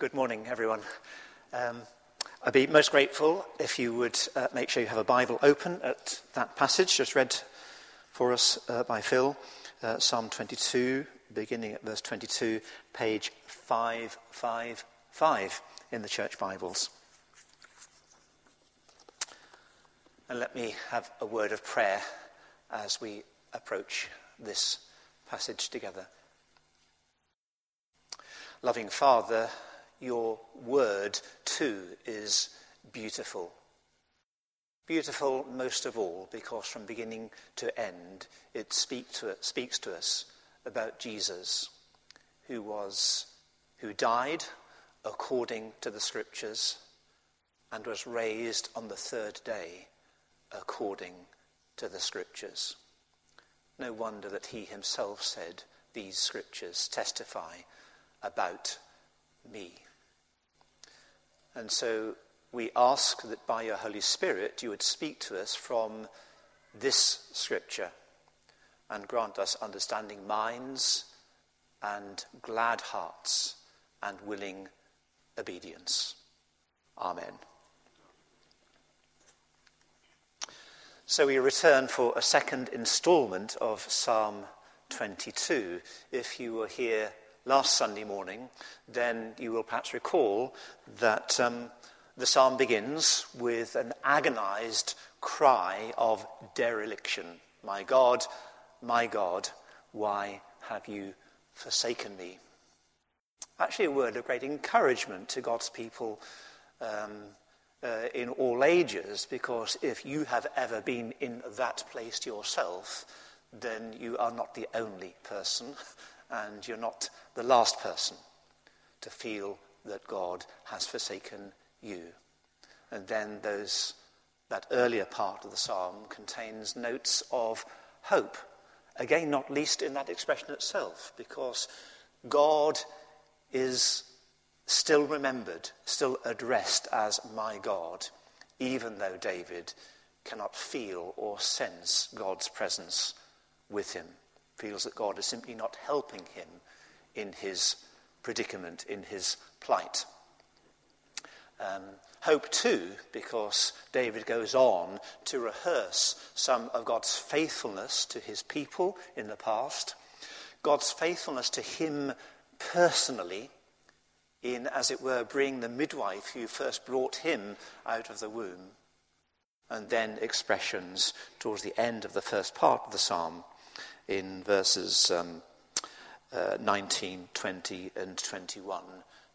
Good morning, everyone. Um, I'd be most grateful if you would uh, make sure you have a Bible open at that passage just read for us uh, by Phil, uh, Psalm 22, beginning at verse 22, page 555 in the church Bibles. And let me have a word of prayer as we approach this passage together. Loving Father, your word too is beautiful. Beautiful most of all because from beginning to end it speak to, speaks to us about Jesus, who was, who died according to the scriptures and was raised on the third day according to the scriptures. No wonder that he himself said, These scriptures testify about me. And so we ask that by your Holy Spirit you would speak to us from this scripture and grant us understanding minds and glad hearts and willing obedience. Amen. So we return for a second instalment of Psalm 22. If you were here last Sunday morning, then you will perhaps recall that um, the psalm begins with an agonized cry of dereliction My God, my God, why have you forsaken me? Actually, a word of great encouragement to God's people um, uh, in all ages, because if you have ever been in that place yourself, then you are not the only person and you're not the last person to feel that God has forsaken you. And then those, that earlier part of the psalm contains notes of hope. Again, not least in that expression itself, because God is still remembered, still addressed as my God, even though David cannot feel or sense God's presence with him feels that God is simply not helping him in his predicament, in his plight. Um, hope too, because David goes on to rehearse some of God's faithfulness to his people in the past, God's faithfulness to him personally, in, as it were, bringing the midwife who first brought him out of the womb, and then expressions towards the end of the first part of the psalm in verses um, uh, 19, 20, and 21,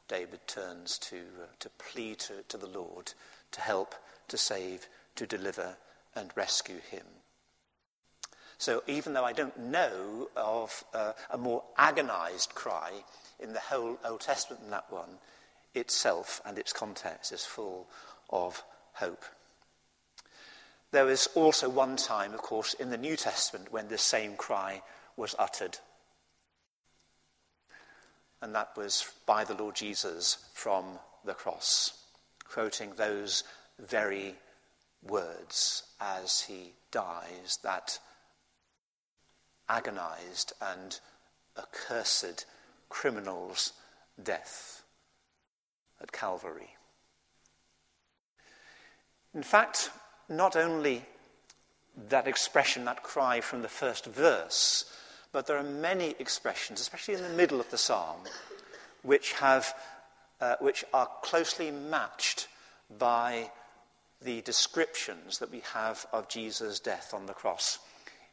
David turns to, uh, to plead to, to the Lord to help, to save, to deliver, and rescue him. So even though I don't know of uh, a more agonized cry in the whole Old Testament than that one, itself and its context is full of hope. There was also one time, of course, in the New Testament when this same cry was uttered. And that was by the Lord Jesus from the cross, quoting those very words as he dies, that agonized and accursed criminal's death at Calvary. In fact, not only that expression, that cry from the first verse, but there are many expressions, especially in the middle of the psalm, which, have, uh, which are closely matched by the descriptions that we have of Jesus' death on the cross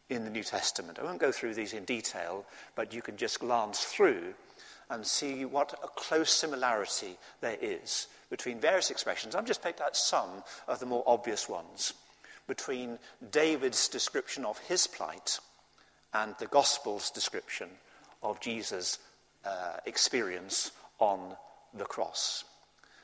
in the New Testament. I won't go through these in detail, but you can just glance through and see what a close similarity there is between various expressions. I've just picked out some of the more obvious ones between David's description of his plight and the Gospel's description of Jesus' uh, experience on the cross.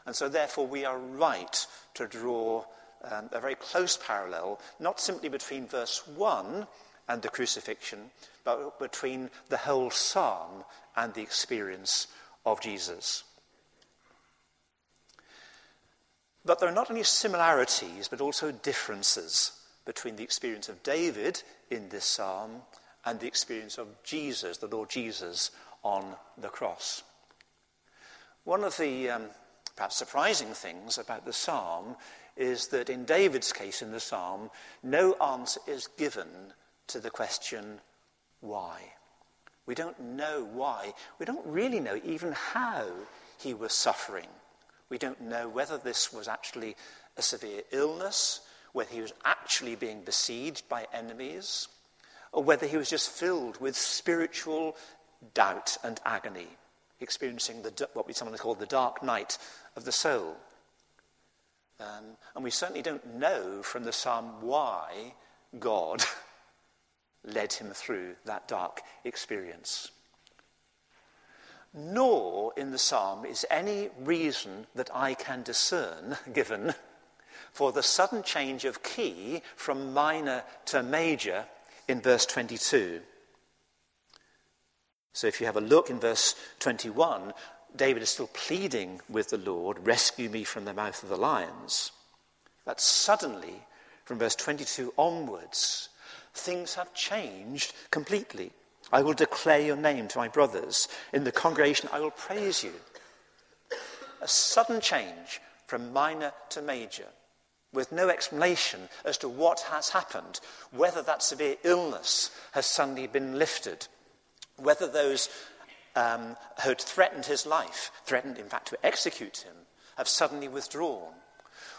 And so, therefore, we are right to draw um, a very close parallel, not simply between verse 1 and the crucifixion, but between the whole psalm and the experience of Jesus. But there are not only similarities, but also differences between the experience of David in this psalm and the experience of Jesus, the Lord Jesus, on the cross. One of the um, perhaps surprising things about the psalm is that in David's case in the psalm, no answer is given to the question, why? We don't know why. We don't really know even how he was suffering. We don't know whether this was actually a severe illness, whether he was actually being besieged by enemies, or whether he was just filled with spiritual doubt and agony, experiencing the, what we sometimes call the dark night of the soul. Um, and we certainly don't know from the psalm why God led him through that dark experience. Nor in the psalm is any reason that I can discern given for the sudden change of key from minor to major in verse 22. So if you have a look in verse 21, David is still pleading with the Lord, rescue me from the mouth of the lions. But suddenly, from verse 22 onwards, things have changed completely. I will declare your name to my brothers. In the congregation, I will praise you. A sudden change from minor to major, with no explanation as to what has happened, whether that severe illness has suddenly been lifted, whether those um, who had threatened his life, threatened, in fact, to execute him, have suddenly withdrawn,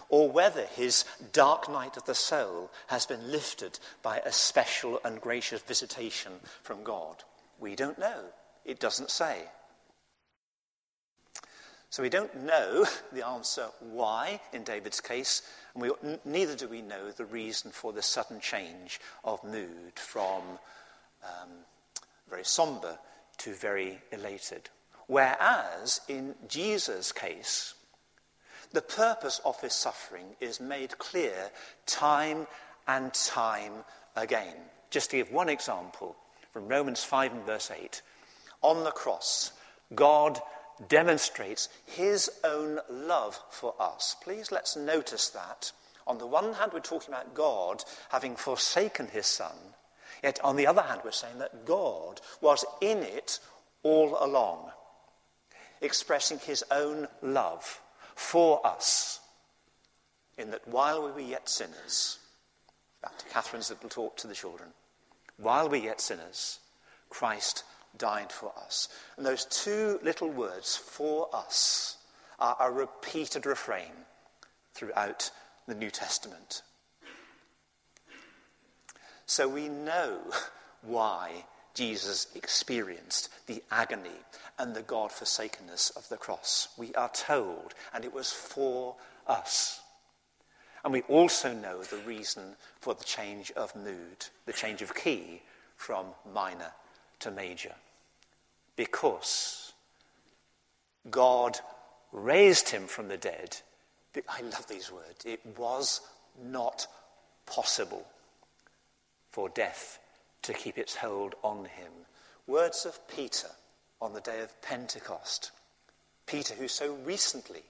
or whether his dark night of the soul has been lifted by a special and gracious visitation from God. We don't know. It doesn't say. So we don't know the answer why in David's case, and we, neither do we know the reason for the sudden change of mood from um, very somber to very elated. Whereas in Jesus' case, the purpose of his suffering is made clear time and time again. Just to give one example from Romans 5 and verse 8. On the cross, God demonstrates his own love for us. Please let's notice that. On the one hand, we're talking about God having forsaken his son. Yet on the other hand, we're saying that God was in it all along, expressing his own love for us, in that while we were yet sinners, back to Catherine's little talk to the children, while we yet sinners, Christ died for us. And those two little words, for us, are a repeated refrain throughout the New Testament. So we know why Jesus experienced the agony and the God forsakenness of the cross. We are told, and it was for us. And we also know the reason for the change of mood, the change of key from minor to major. Because God raised him from the dead. I love these words. It was not possible for death to keep its hold on him. Words of Peter on the day of Pentecost. Peter, who so recently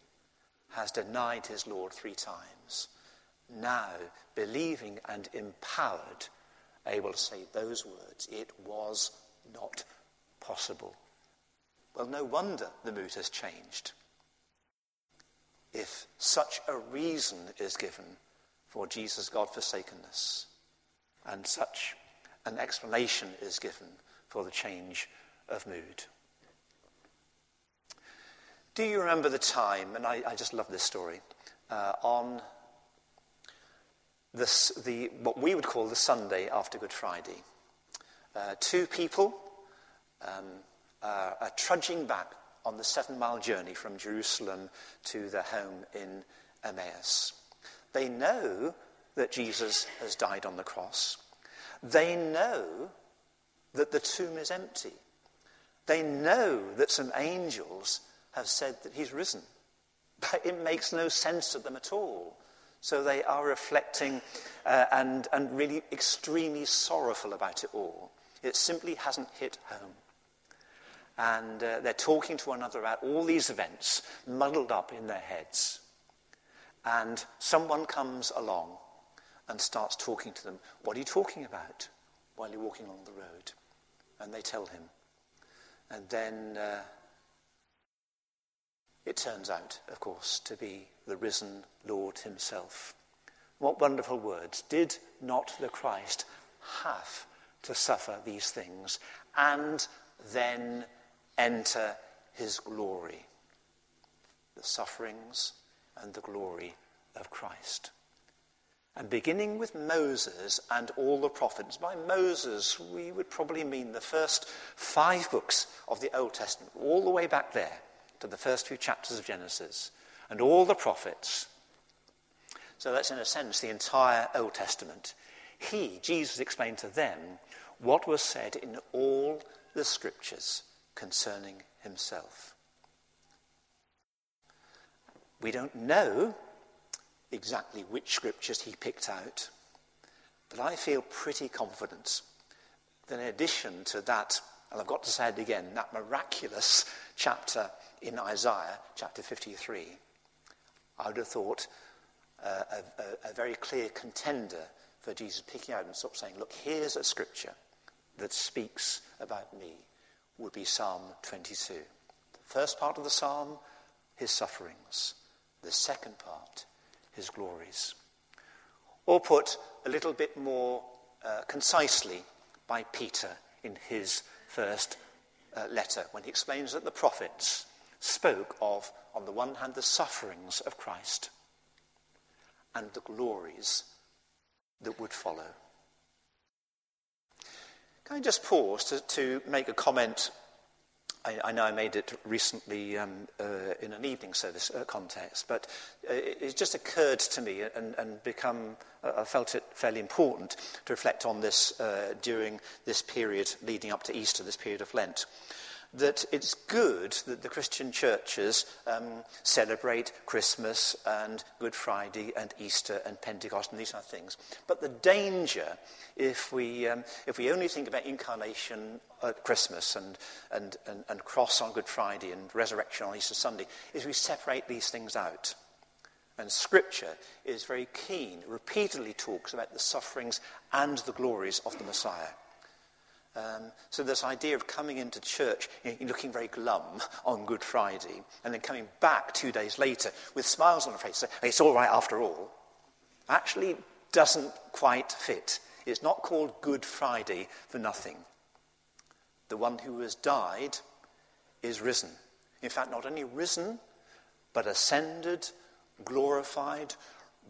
has denied his Lord three times, now believing and empowered, able to say those words, it was not possible. Well, no wonder the mood has changed. If such a reason is given for Jesus' God forsakenness, and such an explanation is given for the change of mood. Do you remember the time, and I, I just love this story, uh, on this, the, what we would call the Sunday after Good Friday? Uh, two people um, uh, are trudging back on the seven mile journey from Jerusalem to their home in Emmaus. They know that Jesus has died on the cross. They know that the tomb is empty. They know that some angels have said that he's risen. But it makes no sense to them at all. So they are reflecting uh, and, and really extremely sorrowful about it all. It simply hasn't hit home. And uh, they're talking to one another about all these events muddled up in their heads. And someone comes along and starts talking to them. What are you talking about? While you're walking along the road. And they tell him. And then uh, it turns out, of course, to be the risen Lord himself. What wonderful words. Did not the Christ have to suffer these things and then enter his glory? The sufferings and the glory of Christ. And beginning with Moses and all the prophets, by Moses we would probably mean the first five books of the Old Testament, all the way back there to the first few chapters of Genesis, and all the prophets. So that's in a sense the entire Old Testament. He, Jesus, explained to them what was said in all the scriptures concerning himself. We don't know exactly which scriptures he picked out, but I feel pretty confident that in addition to that, and I've got to say it again, that miraculous chapter in Isaiah, chapter 53, I would have thought uh, a, a, a, very clear contender for Jesus picking out and sort of saying, look, here's a scripture that speaks about me, would be Psalm 22. The first part of the psalm, his sufferings. The second part, his glories. Or put a little bit more uh, concisely by Peter in his first uh, letter when he explains that the prophets spoke of, on the one hand, the sufferings of Christ and the glories that would follow. Can I just pause to, to make a comment I, I know I made it recently um, uh, in an evening service uh, context, but uh, it, it, just occurred to me and, and become, uh, I felt it fairly important to reflect on this uh, during this period leading up to Easter, this period of Lent that it's good that the Christian churches um, celebrate Christmas and Good Friday and Easter and Pentecost and these of things. But the danger, if we, um, if we only think about incarnation at Christmas and, and, and, and cross on Good Friday and resurrection on Easter Sunday, is we separate these things out. And Scripture is very keen, repeatedly talks about the sufferings and the glories of the Messiah. Um, so this idea of coming into church looking very glum on Good Friday and then coming back two days later with smiles on your face, saying, it's all right after all, actually doesn't quite fit. It's not called Good Friday for nothing. The one who has died is risen. In fact, not only risen, but ascended, glorified,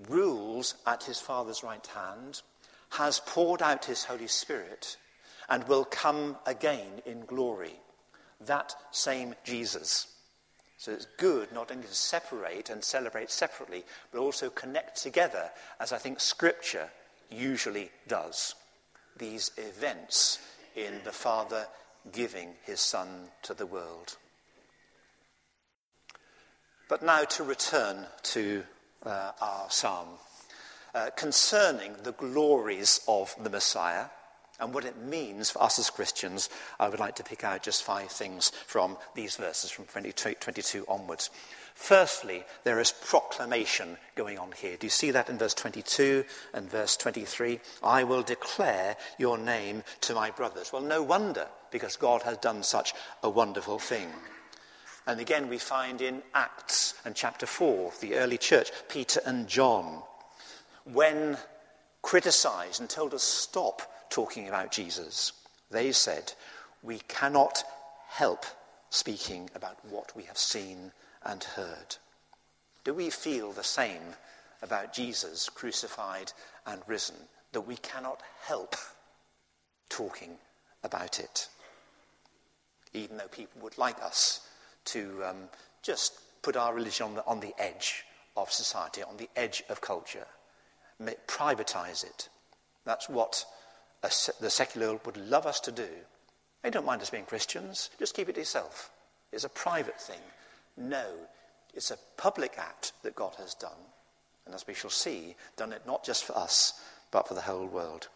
rules at his Father's right hand, has poured out his Holy Spirit and will come again in glory. That same Jesus. So it's good not only to separate and celebrate separately, but also connect together, as I think Scripture usually does. These events in the Father giving his Son to the world. But now to return to uh, our psalm. Uh, concerning the glories of the Messiah, and what it means for us as Christians, I would like to pick out just five things from these verses from 22 onwards. Firstly, there is proclamation going on here. Do you see that in verse 22 and verse 23? I will declare your name to my brothers. Well, no wonder, because God has done such a wonderful thing. And again, we find in Acts and chapter 4, the early church, Peter and John, when criticized and told to stop talking about Jesus. They said, We cannot help speaking about what we have seen and heard. Do we feel the same about Jesus crucified and risen, that we cannot help talking about it? Even though people would like us to um, just put our religion on the, on the edge of society, on the edge of culture, privatize it. That's what the secular world would love us to do. They don't mind us being Christians, just keep it to yourself. It's a private thing. No, it's a public act that God has done. And as we shall see, done it not just for us, but for the whole world.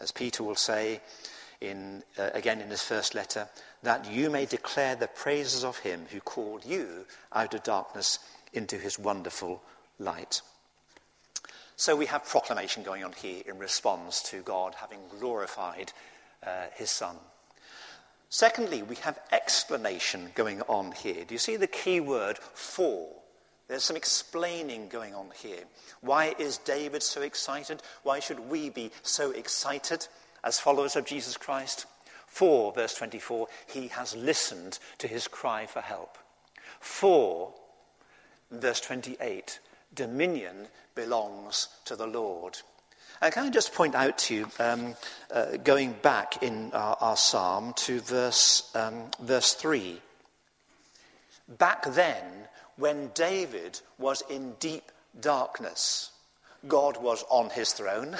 As Peter will say, in, uh, again in his first letter, that you may declare the praises of him who called you out of darkness into his wonderful light. So we have proclamation going on here in response to God having glorified uh, his Son. Secondly, we have explanation going on here. Do you see the key word for? There's some explaining going on here. Why is David so excited? Why should we be so excited as followers of Jesus Christ? For, verse 24, he has listened to his cry for help. For, verse 28, dominion belongs to the Lord. And can I just point out to you, um, uh, going back in our, our psalm to verse, um, verse 3. Back then, when David was in deep darkness, God was on his throne.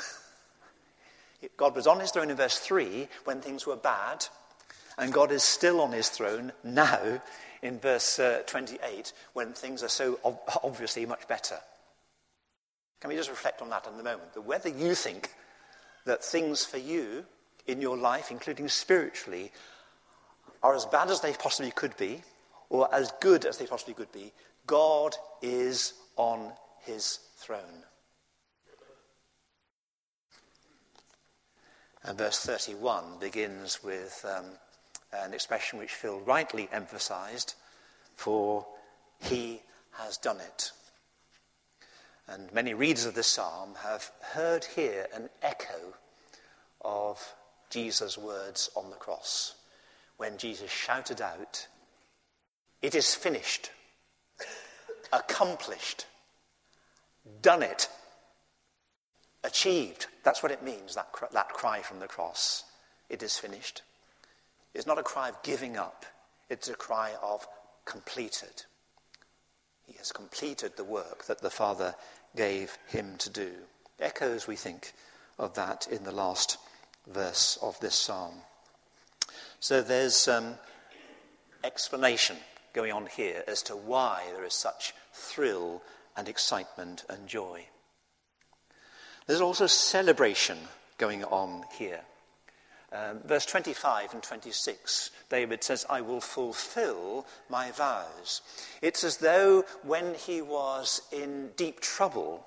God was on his throne in verse 3 when things were bad, and God is still on his throne now in verse uh, 28 when things are so ob- obviously much better. Can we just reflect on that in a moment? That whether you think that things for you in your life, including spiritually, are as bad as they possibly could be, or as good as they possibly could be, God is on his throne. And verse 31 begins with um, an expression which Phil rightly emphasized for he has done it. And many readers of this psalm have heard here an echo of Jesus' words on the cross when Jesus shouted out, It is finished, accomplished, done it, achieved. That's what it means, that, that cry from the cross. It is finished. It's not a cry of giving up, it's a cry of completed. He has completed the work that the Father gave him to do. Echoes, we think, of that in the last verse of this psalm. So there's um, explanation going on here as to why there is such thrill and excitement and joy. There's also celebration going on here. Um, verse 25 and 26, David says, I will fulfill my vows. It's as though when he was in deep trouble,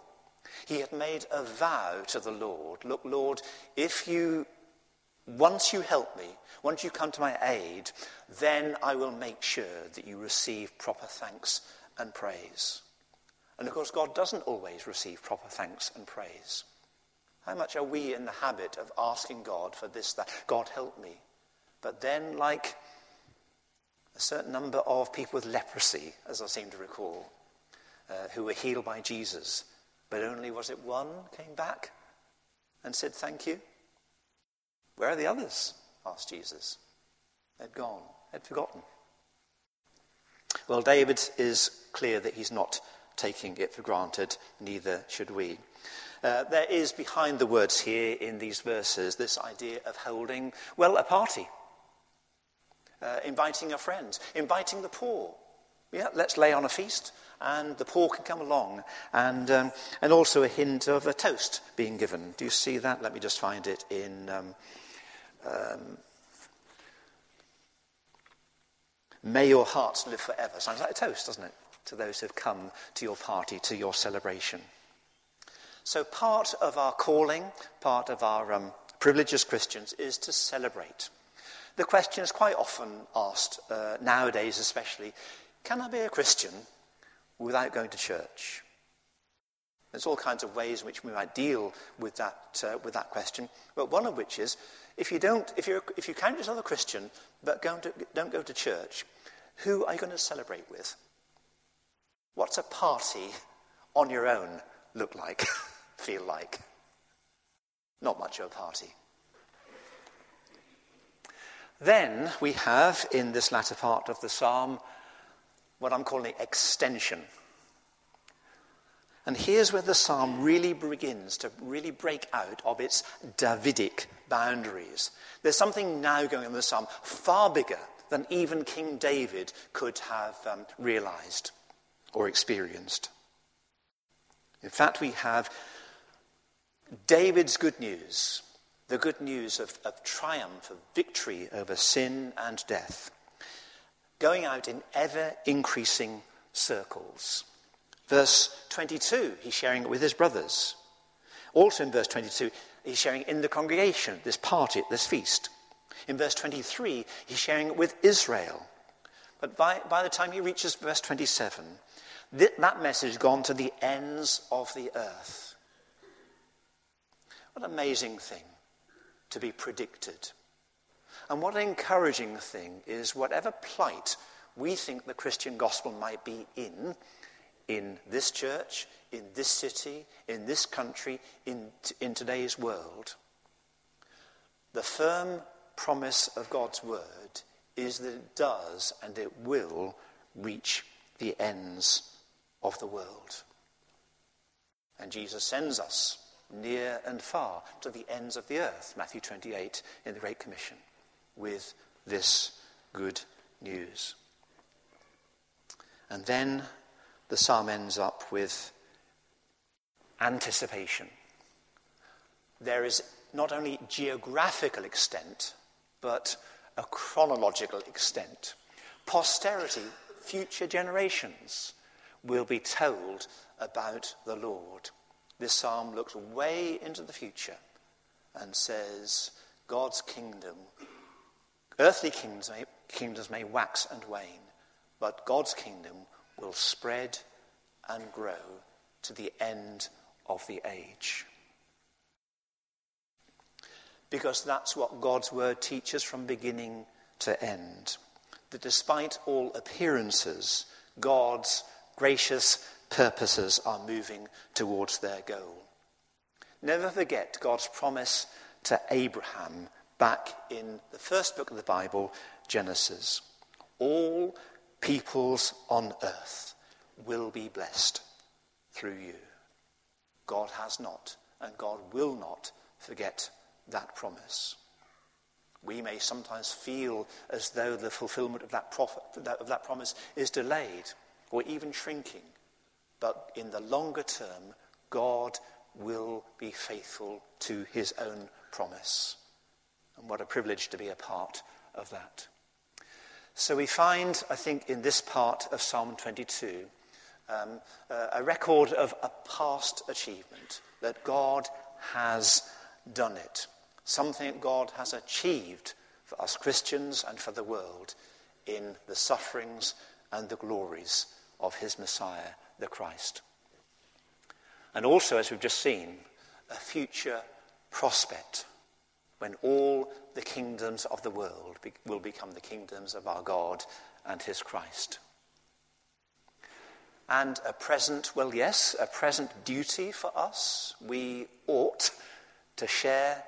he had made a vow to the Lord Look, Lord, if you, once you help me, once you come to my aid, then I will make sure that you receive proper thanks and praise. And of course, God doesn't always receive proper thanks and praise. How much are we in the habit of asking God for this, that? God, help me. But then, like a certain number of people with leprosy, as I seem to recall, uh, who were healed by Jesus, but only was it one came back and said, Thank you? Where are the others? asked Jesus. They'd gone, they'd forgotten. Well, David is clear that he's not taking it for granted, neither should we. Uh, there is behind the words here in these verses this idea of holding, well, a party, uh, inviting a friend, inviting the poor. Yeah, let's lay on a feast, and the poor can come along, and, um, and also a hint of a toast being given. Do you see that? Let me just find it in. Um, um, May your hearts live forever. Sounds like a toast, doesn't it? To those who have come to your party, to your celebration. So, part of our calling, part of our um, privilege as Christians is to celebrate. The question is quite often asked, uh, nowadays especially can I be a Christian without going to church? There's all kinds of ways in which we might deal with that, uh, with that question, but one of which is if you, don't, if, you're, if you count yourself a Christian but to, don't go to church, who are you going to celebrate with? What's a party on your own look like? feel like. Not much of a party. Then we have, in this latter part of the psalm, what I'm calling extension. And here's where the psalm really begins to really break out of its Davidic boundaries. There's something now going on in the psalm far bigger than even King David could have um, realized or experienced. In fact, we have David's good news, the good news of, of triumph, of victory over sin and death, going out in ever increasing circles. Verse 22, he's sharing it with his brothers. Also in verse 22, he's sharing in the congregation, this party, this feast. In verse 23, he's sharing it with Israel. But by, by the time he reaches verse 27, th- that message has gone to the ends of the earth. What an amazing thing to be predicted. And what an encouraging thing is whatever plight we think the Christian gospel might be in, in this church, in this city, in this country, in, in today's world, the firm promise of God's word is that it does and it will reach the ends of the world. And Jesus sends us near and far to the ends of the earth, Matthew 28 in the Great Commission, with this good news. And then the psalm ends up with anticipation. There is not only geographical extent, but a chronological extent. Posterity, future generations, will be told about the Lord. This psalm looks way into the future and says, God's kingdom, earthly kingdoms may, kingdoms may wax and wane, but God's kingdom will spread and grow to the end of the age. Because that's what God's word teaches from beginning to end. That despite all appearances, God's gracious purposes are moving towards their goal. Never forget God's promise to Abraham back in the first book of the Bible, Genesis. All peoples on earth will be blessed through you. God has not, and God will not forget that promise. We may sometimes feel as though the fulfillment of that, of that promise is delayed or even shrinking. But in the longer term, God will be faithful to his own promise. And what a privilege to be a part of that. So we find, I think, in this part of Psalm 22, um, uh, a record of a past achievement, that God has done it. Something God has achieved for us Christians and for the world in the sufferings and the glories of his Messiah, the Christ. And also, as we've just seen, a future prospect when all the kingdoms of the world be- will become the kingdoms of our God and his Christ. And a present, well, yes, a present duty for us. We ought to share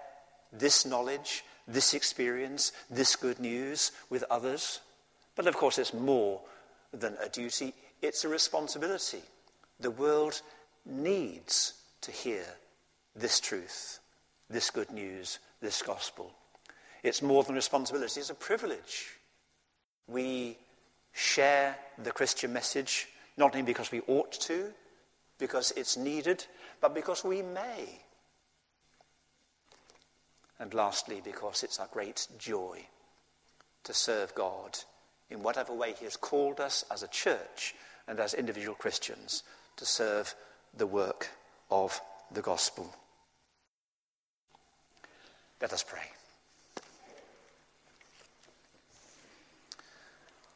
this knowledge, this experience, this good news with others. But of course, it's more than a duty, it's a responsibility. The world needs to hear this truth, this good news, this gospel. It's more than responsibility, it's a privilege. We share the Christian message not only because we ought to, because it's needed, but because we may. And lastly, because it's our great joy to serve God in whatever way He has called us as a church and as individual Christians to serve the work of the gospel. Let us pray.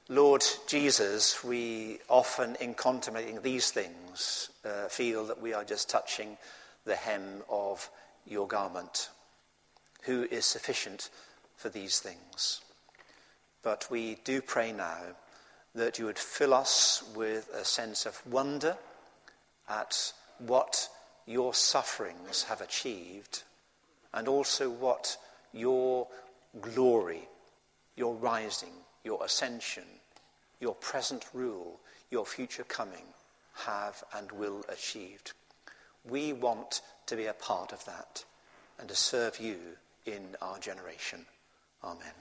Lord Jesus, we often, in contemplating these things, uh, feel that we are just touching the hem of your garment. Who is sufficient for these things? But we do pray now that you would fill us with a sense of wonder at what your sufferings have achieved and also what your glory, your rising, your ascension, your present rule, your future coming have and will achieved. We want to be a part of that and to serve you in our generation. Amen.